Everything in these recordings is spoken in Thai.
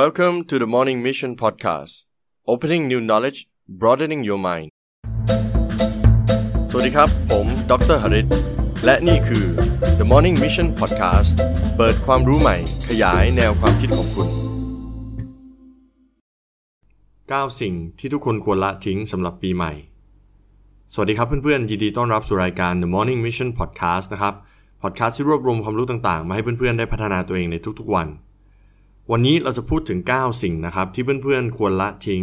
Welcome to the Morning Mission Podcast Opening New Knowledge Broadening Your Mind สวัสดีครับ ผมดรหริตและนี่คือ The Morning Mission Podcast เปิดความรู้ใหม่ ขยายแนวความคิดของคุณ 9 สิ่งที่ทุกคนควรละทิ้งสำหรับปีใหม่ สวัสดีครับเพื่อนๆ ยินดีต้อนรับสู่รายการ The Morning Mission Podcast นะครับ พอดแคสต์ที่รวบรวมความรู้ต่างๆ มาให้เพื่อนๆ ได้พัฒนาตัวเองในทุกๆวัน วันนี้เราจะพูดถึง 9 สิ่งนะครับ ที่เพื่อนๆ ควรละทิ้ง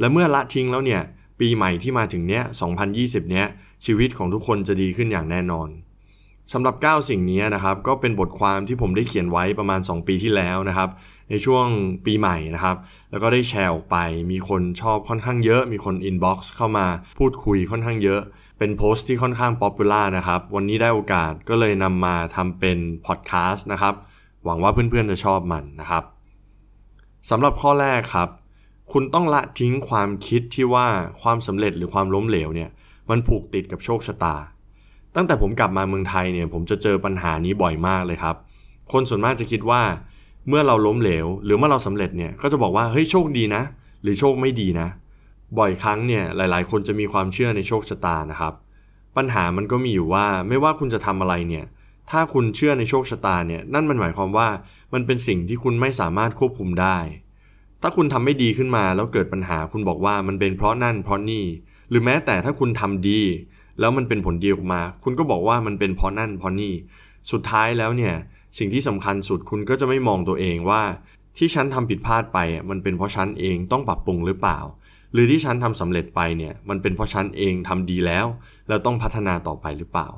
และเมื่อละทิ้งแล้วเนี่ย ปีใหม่ที่มาถึงเนี้ย 2020 เนี้ย ชีวิตของทุกคนจะดีขึ้นอย่างแน่นอนสำหรับ 9 สิ่งนี้นะครับ ก็เป็นบทความที่ผมได้เขียนไว้ประมาณ 2 ปีที่แล้วนะครับ ในช่วงปีใหม่นะครับ แล้วก็ได้แชร์ออกไป มีคนชอบค่อนข้างเยอะ มีคน inbox เข้ามาพูดคุยค่อนข้างเยอะ เป็นโพสต์ที่ค่อนข้าง popular นะครับ วันนี้ได้โอกาสก็เลยนำมาทำเป็นพอดแคสต์นะครับ หวังว่าเพื่อนๆจะชอบมันนะครับ สำหรับข้อแรกครับ คุณต้องละทิ้งความคิดที่ว่าความสำเร็จหรือความล้มเหลวเนี่ยมันผูกติดกับโชคชะตา ตั้งแต่ผมกลับมาเมืองไทยเนี่ยผมจะเจอปัญหานี้บ่อยมากเลยครับ คนส่วนมากจะคิดว่า เมื่อเราล้มเหลว หรือเมื่อเราสำเร็จเนี่ยก็จะบอกว่าเฮ้ยโชคดีนะ หรือโชคไม่ดีนะ บ่อยครั้งเนี่ยหลาย ๆ คนจะมีความเชื่อในโชคชะตานะครับ ปัญหามันก็มีอยู่ว่าไม่ว่าคุณจะทำอะไรเนี่ย ถ้าคุณเชื่อในโชคชะตาเนี่ยนั่นมันหมายความว่ามันเป็นสิ่งที่คุณไม่สามารถควบคุมได้ ถ้าคุณทำไม่ดีขึ้นมาแล้วเกิดปัญหาคุณบอกว่ามันเป็นเพราะนั่นเพราะนี่ หรือแม้แต่ถ้าคุณทำดี แล้วมันเป็นผลดีออกมา คุณก็บอกว่ามันเป็นเพราะนั่นเพราะนี่ สุดท้ายแล้วเนี่ยสิ่งที่สำคัญสุดคุณก็จะไม่มองตัวเองว่า ที่ฉันทำผิดพลาดไปมันเป็นเพราะฉันเองต้องปรับปรุงหรือเปล่า หรือที่ฉันทำสำเร็จไปเนี่ยมันเป็นเพราะฉันเองทำดีแล้ว แล้วต้องพัฒนาต่อไปหรือเปล่า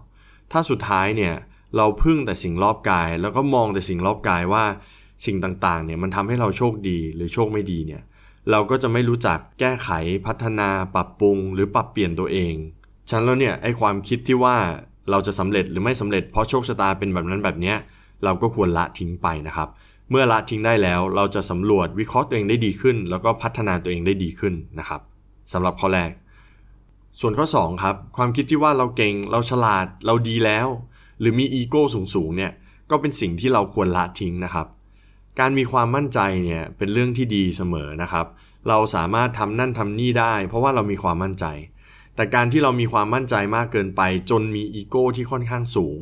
ถ้าสุดท้ายเนี่ย เราพึ่งแต่สิ่งรอบกาย แล้วก็มองแต่สิ่งรอบกายว่าสิ่งต่างๆเนี่ยมันทำให้เราโชคดีหรือโชคไม่ดีเนี่ยเราก็จะไม่รู้จักแก้ไขพัฒนาปรับปรุง หรือปรับเปลี่ยนตัวเองฉันแล้วเนี่ยไอความคิดที่ว่าเราจะสำเร็จหรือไม่สำเร็จเพราะโชคชะตาเป็นแบบนั้นแบบเนี้ยเราก็ควรละทิ้งไปนะครับ เมื่อละทิ้งได้แล้วเราจะสำรวจวิเคราะห์ตัวเองได้ดีขึ้น แล้วก็พัฒนาตัวเองได้ดีขึ้นนะครับสำหรับข้อแรก ส่วนข้อ2ครับความคิดที่ว่าเราเก่งเราฉลาดเราดีแล้ว หรือมีอีโก้สูงๆเนี่ยก็เป็นสิ่งที่เราควรละทิ้งนะครับ การมีความมั่นใจเนี่ยเป็นเรื่องที่ดีเสมอนะครับ เราสามารถทำนั่นทำนี่ได้ เพราะว่าเรามีความมั่นใจ แต่การที่เรามีความมั่นใจมากเกินไป จนมีอีโก้ที่ค่อนข้างสูง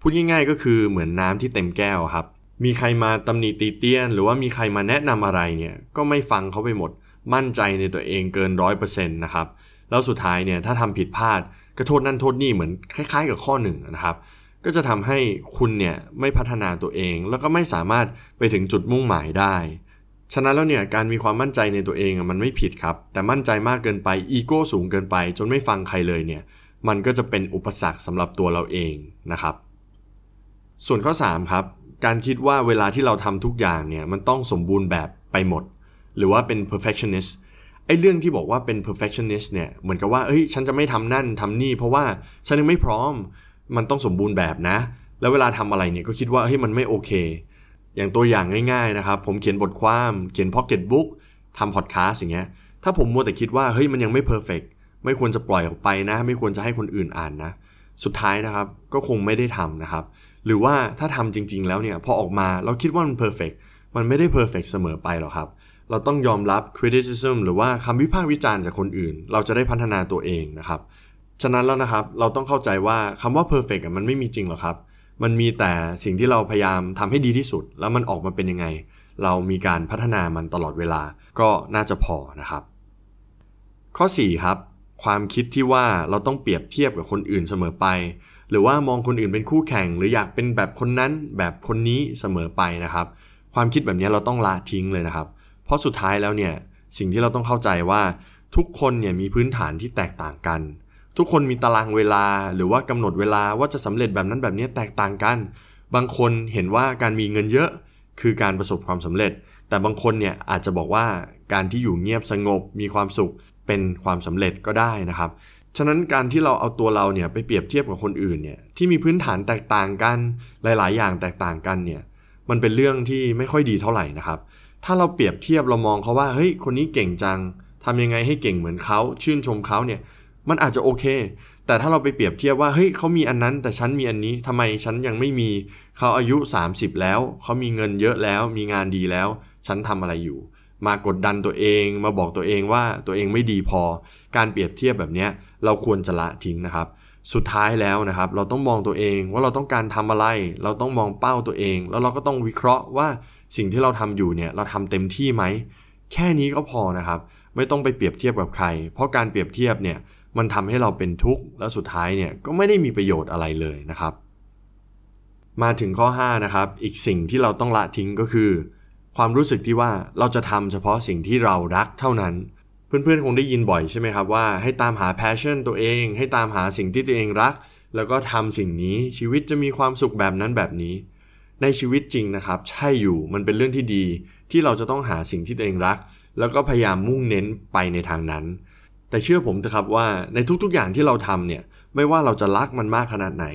พูดง่ายๆก็คือเหมือนน้ำที่เต็มแก้วครับ มีใครมาตำหนิตีเตียน หรือว่ามีใครมาแนะนำอะไรเนี่ยก็ไม่ฟังเขาไปหมด มั่นใจในตัวเองเกินร้อยเปอร์เซ็นต์นะครับแล้วสุดท้ายเนี่ยถ้าทำผิดพลาดก็โทษนั่นโทษนี่เหมือนคล้าย ๆ กับข้อหนึ่งนะครับ ก็จะทำให้คุณเนี่ยไม่พัฒนาตัวเอง แล้วก็ไม่สามารถไปถึงจุดมุ่งหมายได้ ฉะนั้นแล้วเนี่ยการมีความมั่นใจในตัวเองมันไม่ผิดครับ แต่มั่นใจมากเกินไปอีโก้สูงเกินไป จนไม่ฟังใครเลยเนี่ยมันก็จะเป็นอุปสรรคสำหรับตัวเราเองนะครับ ส่วนข้อ 3 ครับ การคิดว่าเวลาที่เราทำทุกอย่างเนี่ยมันต้องสมบูรณ์แบบไปหมด หรือว่าเป็น perfectionist ไอ้เรื่องที่บอกว่าเป็น perfectionist เนี่ยเหมือนกับว่าเอ้ยฉันจะไม่ทำนั่นทำนี่ เพราะว่าฉันยังไม่พร้อม มันต้องสมบูรณ์แบบนะ แล้วเวลาทำอะไรเนี่ยก็คิดว่าเฮ้ยมันไม่โอเค อย่างตัวอย่างง่ายๆนะครับ ผมเขียนบทความเขียน pocket book ทำ podcast อย่างเงี้ยถ้าผมมัวแต่คิดว่าเฮ้ยมันยังไม่ perfect ไม่ควรจะปล่อยออกไปนะ ไม่ควรจะให้คนอื่นอ่านนะ สุดท้ายนะครับก็คงไม่ได้ทำนะครับ หรือว่าถ้าทำจริง ๆ แล้วเนี่ยพอออกมาเราคิดว่ามัน perfect มันไม่ได้ perfect เสมอไปหรอกครับ เราต้องยอมรับ criticism หรือว่าคำวิพากษ์วิจารณ์จากคนอื่น เราจะได้พัฒนาตัวเองนะครับ ฉะนั้นแล้วนะครับเราต้องเข้าใจว่าคำว่า perfect มันไม่มีจริงหรอกครับ มันมีแต่สิ่งที่เราพยายามทำให้ดีที่สุด แล้วมันออกมาเป็นยังไง เรามีการพัฒนามันตลอดเวลาก็น่าจะพอนะครับ ข้อ 4 ครับ ความคิดที่ว่าเราต้องเปรียบเทียบกับคนอื่นเสมอไป หรือว่ามองคนอื่นเป็นคู่แข่ง หรืออยากเป็นแบบคนนั้นแบบคนนี้เสมอไปนะครับ ความคิดแบบนี้เราต้องละทิ้งเลยนะครับ เพราะสุดท้ายแล้วเนี่ยสิ่งที่เราต้องเข้าใจว่าทุกคนเนี่ยมีพื้นฐานที่แตกต่างกัน ทุกคนมีตารางเวลาหรือว่ากำหนดเวลาว่าจะสำเร็จแบบนั้นแบบนี้แตกต่างกัน บางคนเห็นว่าการมีเงินเยอะคือการประสบความสำเร็จ แต่บางคนเนี่ยอาจจะบอกว่าการที่อยู่เงียบสงบมีความสุขเป็นความสำเร็จก็ได้นะครับ ฉะนั้นการที่เราเอาตัวเราเนี่ยไปเปรียบเทียบกับคนอื่นเนี่ยที่มีพื้นฐานแตกต่างกันหลาย ๆ อย่างแตกต่างกันเนี่ยมันเป็นเรื่องที่ไม่ค่อยดีเท่าไหร่นะครับ ถ้าเราเปรียบเทียบเรามองเขาว่าเฮ้ยคนนี้เก่งจังทำยังไงให้เก่งเหมือนเขาชื่นชมเขาเนี่ย มันอาจจะโอเค แต่ถ้าเราไปเปรียบเทียบว่าเฮ้ยเขามีอันนั้น แต่ฉันมีอันนี้ทำไมฉันยังไม่มีเขาอายุ 30 แล้วเขามีเงินเยอะแล้ว มีงานดีแล้ว ฉันทำอะไรอยู่ มากดดันตัวเองมาบอกตัวเองว่าตัวเองไม่ดีพอ การเปรียบเทียบแบบนี้เราควรจะละทิ้งนะครับ สุดท้ายแล้วนะครับ เราต้องมองตัวเองว่าเราต้องการทำอะไร เราต้องมองเป้าตัวเอง แล้วเราก็ต้องวิเคราะห์ว่าสิ่งที่เราทำอยู่เนี่ยเราทำเต็มที่ไหมแค่นี้ก็พอนะครับ ไม่ต้องไปเปรียบเทียบกับใคร เพราะการเปรียบเทียบเนี่ย มันทำให้เราเป็นทุกข์และสุดท้ายเนี่ยก็ไม่ได้มีประโยชน์อะไรเลยนะครับ มาถึงข้อ5นะครับอีกสิ่งที่เราต้องละทิ้งก็คือ ความรู้สึกที่ว่าเราจะทำเฉพาะสิ่งที่เรารักเท่านั้นเพื่อนๆคงได้ยินบ่อยใช่ไหมครับว่าให้ตามหา passion ตัวเอง ให้ตามหาสิ่งที่ตัวเองรัก แล้วก็ทำสิ่งนี้ชีวิตจะมีความสุขแบบนั้นแบบนี้ ในชีวิตจริงนะครับ ใช่อยู่มันเป็นเรื่องที่ดี ที่เราจะต้องหาสิ่งที่ตัวเองรัก แล้วก็พยายามมุ่งเน้นไปในทางนั้น แต่เชื่อผมเถอะครับว่าในทุกๆอย่างที่เราทำเนี่ยไม่ว่าเราจะรักมันมากขนาดไหน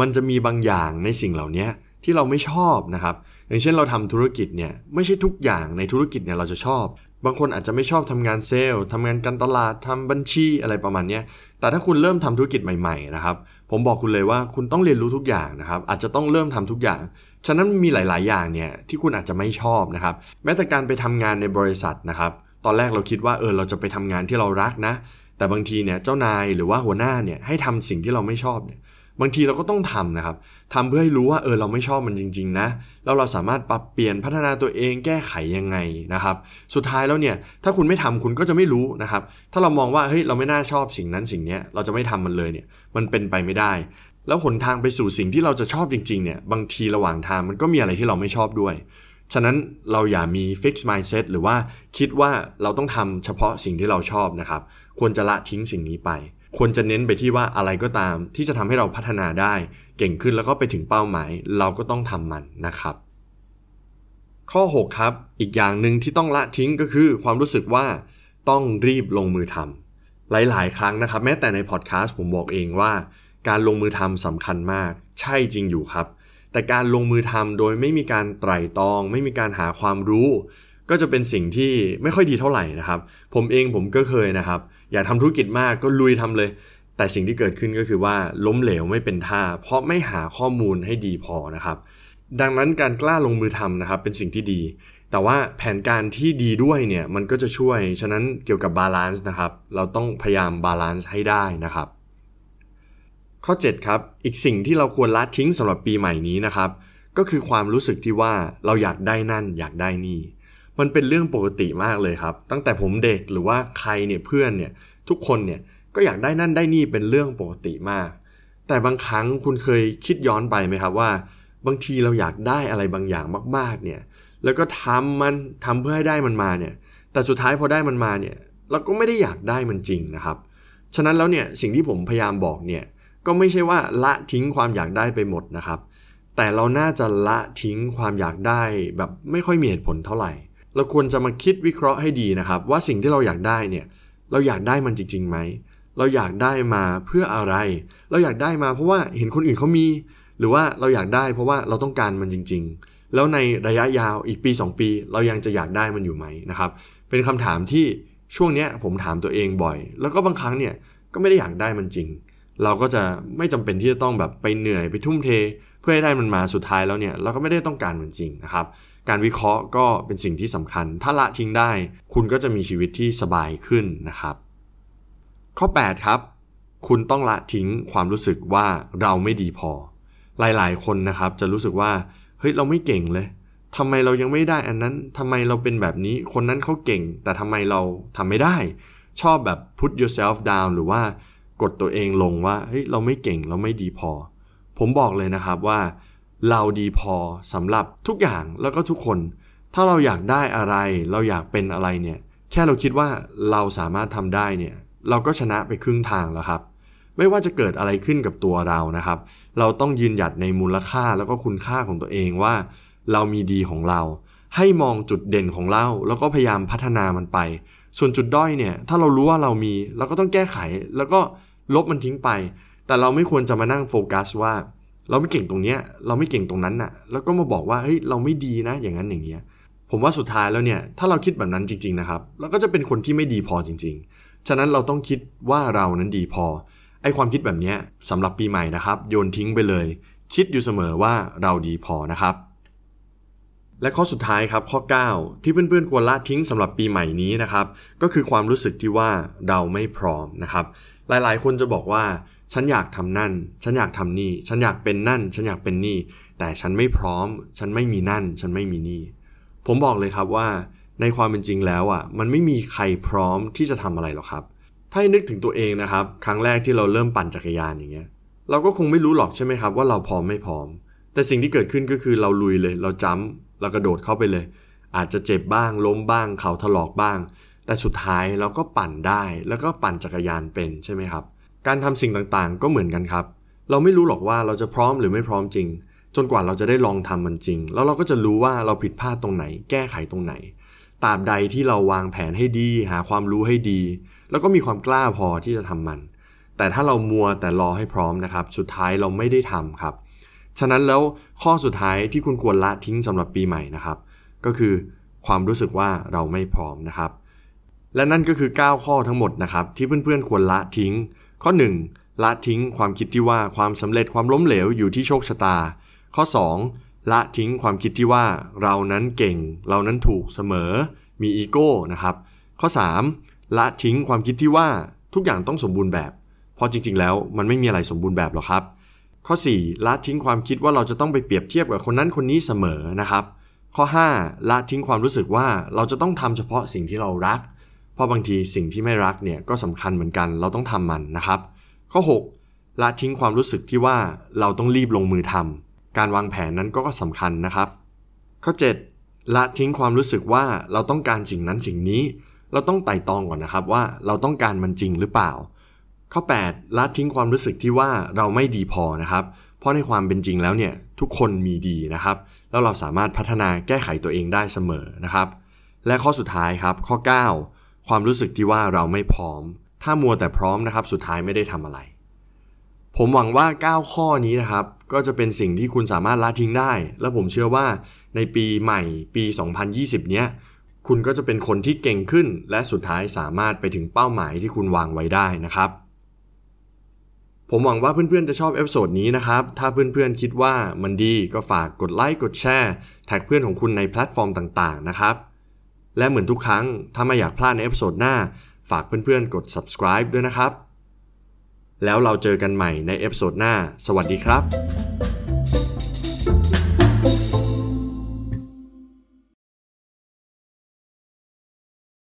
มันจะมีบางอย่างในสิ่งเหล่านี้ที่เราไม่ชอบนะครับ อย่างเช่นเราทำธุรกิจเนี่ยไม่ใช่ทุกอย่างในธุรกิจเนี่ยเราจะชอบ บางคนอาจจะไม่ชอบทำงานเซลล์ทำงานการตลาดทำบัญชีอะไรประมาณนี้แต่ถ้าคุณเริ่มทำธุรกิจใหม่ๆนะครับ ผมบอกคุณเลยว่าคุณต้องเรียนรู้ทุกอย่างนะครับ อาจจะต้องเริ่มทำทุกอย่างฉะนั้นมีหลาย ๆ อย่างเนี่ยที่คุณอาจจะไม่ชอบนะครับ แม้แต่การไปทำงานในบริษัทนะครับ ตอนแรกเราคิดว่าเออเราจะไปทำงานที่เรารักนะ แต่บางทีเนี่ยเจ้านายหรือว่าหัวหน้าเนี่ยให้ทำสิ่งที่เราไม่ชอบเนี่ยบางทีเราก็ต้องทำนะครับทำเพื่อให้รู้ว่าเออเราไม่ชอบมันจริง ๆ นะ แล้วเราสามารถปรับเปลี่ยนพัฒนาตัวเองแก้ไขยังไงนะครับ สุดท้ายแล้วเนี่ยถ้าคุณไม่ทำคุณก็จะไม่รู้นะครับ ถ้าเรามองว่าเฮ้ยเราไม่น่าชอบสิ่งนั้นสิ่งนี้เราจะไม่ทำมันเลยเนี่ยมันเป็นไปไม่ได้ แล้วหนทางไปสู่สิ่งที่เราจะชอบจริงๆเนี่ยบางทีระหว่างทางมันก็มีอะไรที่เราไม่ชอบด้วย ฉะนั้นเราอย่ามี fix mindset หรือว่าคิดว่าเราต้องทำเฉพาะสิ่งที่เราชอบนะครับ ควรจะละทิ้งสิ่งนี้ไป ควรจะเน้นไปที่ว่าอะไรก็ตาม ที่จะทำให้เราพัฒนาได้ เก่งขึ้นแล้วก็ไปถึงเป้าหมาย เราก็ต้องทำมันนะครับ ข้อ 6 ครับ อีกอย่างหนึ่งที่ต้องละทิ้งก็คือ ความรู้สึกว่าต้องรีบลงมือทำหลาย ๆ ครั้งนะครับ แม้แต่ในพอดแคสต์ผมบอกเองว่า การลงมือทำสำคัญมาก ใช่จริงอยู่ครับ แต่การลงมือทำโดยไม่มีการไตร่ตรอง ไม่มีการหาความรู้ ก็จะเป็นสิ่งที่ไม่ค่อยดีเท่าไหร่นะครับ ผมเองผมก็เคยนะครับ อยากทำธุรกิจมากก็ลุยทำเลย แต่สิ่งที่เกิดขึ้นก็คือว่าล้มเหลวไม่เป็นท่า เพราะไม่หาข้อมูลให้ดีพอนะครับ ดังนั้นการกล้าลงมือทำนะครับเป็นสิ่งที่ดี แต่ว่าแผนการที่ดีด้วยเนี่ยมันก็จะช่วย ฉะนั้นเกี่ยวกับ balance นะครับ เราต้องพยายาม balance ให้ได้นะครับ ข้อ 7 ครับ อีกสิ่งที่เราควรละทิ้งสำหรับปีใหม่นี้นะครับ ก็คือความรู้สึกที่ว่าเราอยากได้นั่น อยากได้นี่ มันเป็นเรื่องปกติมากเลยครับ ตั้งแต่ผมเด็กหรือว่าใครเนี่ยเพื่อนเนี่ยทุกคนเนี่ยก็อยากได้นั่นได้นี่เป็นเรื่องปกติมาก แต่บางครั้งคุณเคยคิดย้อนไปไหมครับว่า บางทีเราอยากได้อะไรบางอย่างมากๆเนี่ยแล้วก็ทำมันทำเพื่อให้ได้มันมาเนี่ย แต่สุดท้ายพอได้มันมาเนี่ย เราก็ไม่ได้อยากได้มันจริงนะครับ ฉะนั้นแล้วเนี่ยสิ่งที่ผมพยายามบอกเนี่ย ก็ไม่ใช่ว่าละทิ้งความอยากได้ไปหมดนะครับ แต่เราน่าจะละทิ้งความอยากได้แบบไม่ค่อยมีเหตุผลเท่าไหร่ เราควรจะมาคิดวิเคราะห์ให้ดีนะครับ ว่าสิ่งที่เราอยากได้เนี่ยเราอยากได้มันจริงๆไหมเราอยากได้มาเพื่ออะไร เราอยากได้มาเพราะว่าเห็นคนอื่นเขามี หรือว่าเราอยากได้เพราะว่าเราต้องการมันจริง ๆ แล้วในระยะยาวอีกปี 2 ปี เรายังจะอยากได้มันอยู่ไหมนะครับ เป็นคำถามที่ช่วงนี้ผมถามตัวเองบ่อย แล้วก็บางครั้งเนี่ยก็ไม่ได้อยากได้มันจริง เราก็จะไม่จำเป็นที่จะต้องแบบไปเหนื่อยไปทุ่มเท เพื่อให้ได้มันมาสุดท้ายแล้วเนี่ยเราก็ไม่ได้ต้องการมันจริงนะครับ การวิเคราะห์ก็เป็นสิ่งที่สำคัญ ถ้าละทิ้งได้ คุณก็จะมีชีวิตที่สบายขึ้นนะครับ ข้อ 8 ครับ คุณต้องละทิ้งความรู้สึกว่าเราไม่ดีพอ หลายๆ คนนะครับจะรู้สึกว่าเฮ้ยเราไม่เก่งเลยทำไมเรายังไม่ได้อันนั้นทำไมเราเป็นแบบนี้ คนนั้นเขาเก่ง แต่ทำไมเราทำไม่ได้ ชอบแบบ put yourself down หรือว่า กดตัวเองลงว่าเฮ้ยเราไม่เก่งเราไม่ดีพอ ผมบอกเลยนะครับว่า เราดีพอสำหรับทุกอย่างแล้วก็ทุกคน ถ้าเราอยากได้อะไร เราอยากเป็นอะไรเนี่ยแค่เราคิดว่าเราสามารถทำได้เนี่ยเราก็ชนะไปครึ่งทางแล้วครับ ไม่ว่าจะเกิดอะไรขึ้นกับตัวเรานะครับ เราต้องยืนหยัดในมูลค่าแล้วก็คุณค่าของตัวเองว่า เรามีดีของเรา ให้มองจุดเด่นของเรา แล้วก็พยายามพัฒนามันไป ส่วนจุดด้อยเนี่ย ถ้าเรารู้ว่าเรามีเราก็ต้องแก้ไข แล้วก็ ลบมันทิ้งไป แต่เราไม่ควรจะมานั่งโฟกัสว่า เราไม่เก่งตรงเนี้ยเราไม่เก่งตรงนั้นน่ะ แล้วก็มาบอกว่าเฮ้ยเราไม่ดีนะอย่างนั้นอย่างเงี้ยผมว่าสุดท้ายแล้วเนี่ยถ้าเราคิดแบบนั้นจริง ๆนะครับเราก็จะเป็นคนที่ไม่ดีพอจริง ๆ ฉะนั้นเราต้องคิดว่าเรานั้นดีพอไอความคิดแบบนี้สำหรับปีใหม่นะครับ โยนทิ้งไปเลย คิดอยู่เสมอว่าเราดีพอนะครับ และข้อสุดท้ายครับข้อ 9 ที่เพื่อนๆควรละทิ้งสำหรับปีใหม่นี้นะครับ ก็คือความรู้สึกที่ว่าเราไม่พร้อมนะครับ หลายๆ คนจะบอกว่าฉันอยากทำนั่น ฉันอยากทำนี่ ฉันอยากเป็นนั่น ฉันอยากเป็นนี่ แต่ฉันไม่พร้อม ฉันไม่มีนั่น ฉันไม่มีนี่ ผมบอกเลยครับว่า ในความเป็นจริงแล้วอะ มันไม่มีใครพร้อมที่จะทำอะไรหรอกครับ ถ้านึกถึงตัวเองนะครับ ครั้งแรกที่เราเริ่มปั่นจักรยานอย่างเงี้ย เราก็คงไม่รู้หรอกใช่ไหมครับว่าเราพร้อมไม่พร้อม แต่สิ่งที่เกิดขึ้นก็คือเราลุยเลย เราจ้ำ เรากระโดดเข้าไปเลย อาจจะเจ็บบ้างล้มบ้างเข่าถลอกบ้าง แต่สุดท้ายเราก็ปั่นได้แล้วก็ปั่นจักรยานเป็นใช่ไหมครับ การทำสิ่งต่างๆก็เหมือนกันครับ เราไม่รู้หรอกว่าเราจะพร้อมหรือไม่พร้อมจริง จนกว่าเราจะได้ลองทำมันจริง แล้วเราก็จะรู้ว่าเราผิดพลาดตรงไหน แก้ไขตรงไหนตราบใดที่เราวางแผนให้ดี หาความรู้ให้ดี แล้วก็มีความกล้าพอที่จะทำมัน แต่ถ้าเรามัวแต่รอให้พร้อมนะครับ สุดท้ายเราไม่ได้ทำครับ ฉะนั้นแล้วข้อสุดท้ายที่คุณควรละทิ้งสำหรับปีใหม่นะครับ ก็คือความรู้สึกว่าเราไม่พร้อมนะครับ และนั่นก็คือ 9 ข้อทั้งหมดนะครับ ที่เพื่อนๆควรละทิ้ง ข้อ 1. ละทิ้งความคิดที่ว่าความสำเร็จความล้มเหลวอยู่ที่โชคชะตา ข้อ 2. ละทิ้งความคิดที่ว่าเรานั้นเก่ง เรานั้นถูกเสมอ มีอีโก้นะครับ ข้อ 3. ละทิ้งความคิดที่ว่าทุกอย่างต้องสมบูรณ์แบบ เพราะจริงๆ แล้วมันไม่มีอะไรสมบูรณ์แบบหรอกครับ ข้อ 4. ละทิ้งความคิดว่าเราจะต้องไปเปรียบเทียบกับคนนั้นคนนี้เสมอนะครับ ข้อ 5. ละทิ้งความรู้สึกว่าเราจะต้องทำเฉพาะสิ่งที่เรารัก เพราะบางทีสิ่งที่ไม่รักเนี่ยก็สำคัญเหมือนกันเราต้องทำมันนะครับ ข้อ 6. ละทิ้งความรู้สึกที่ว่าเราต้องรีบลงมือทำการวางแผนนั้นก็สำคัญนะครับ ข้อ 7. ละทิ้งความรู้สึกว่าเราต้องการสิ่งนั้นสิ่งนี้ เราต้องไต่ตองก่อนนะครับว่าเราต้องการมันจริงหรือเปล่า ข้อ 8. ละทิ้งความรู้สึกที่ว่าเราไม่ดีพอนะครับ เพราะในความเป็นจริงแล้วเนี่ยทุกคนมีดีนะครับ แล้วเราสามารถพัฒนาแก้ไขตัวเองได้เสมอนะครับ และข้อสุดท้ายครับ ข้อ 9 ความรู้สึกที่ว่าเราไม่พร้อม ถ้ามัวแต่พร้อมนะครับ สุดท้ายไม่ได้ทำอะไร ผมหวังว่า 9 ข้อนี้นะครับ ก็จะเป็นสิ่งที่คุณสามารถละทิ้งได้ และผมเชื่อว่าในปีใหม่ปี 2020 เนี้ยคุณก็จะเป็นคนที่เก่งขึ้น และสุดท้ายสามารถไปถึงเป้าหมายที่คุณวางไว้ได้นะครับ ผมหวังว่าเพื่อนๆจะชอบ episode นี้นะครับ ถ้าเพื่อนๆคิดว่ามันดีก็ฝากกดไลค์กดแชร์ tag เพื่อนของคุณในแพลตฟอร์มต่างๆนะครับ และเหมือนทุกครั้งถ้าไม่อยากพลาดใน episode หน้า ฝากเพื่อนๆกด subscribe ด้วยนะครับ แล้วเราเจอกันใหม่ใน episode หน้า สวัสดีครับ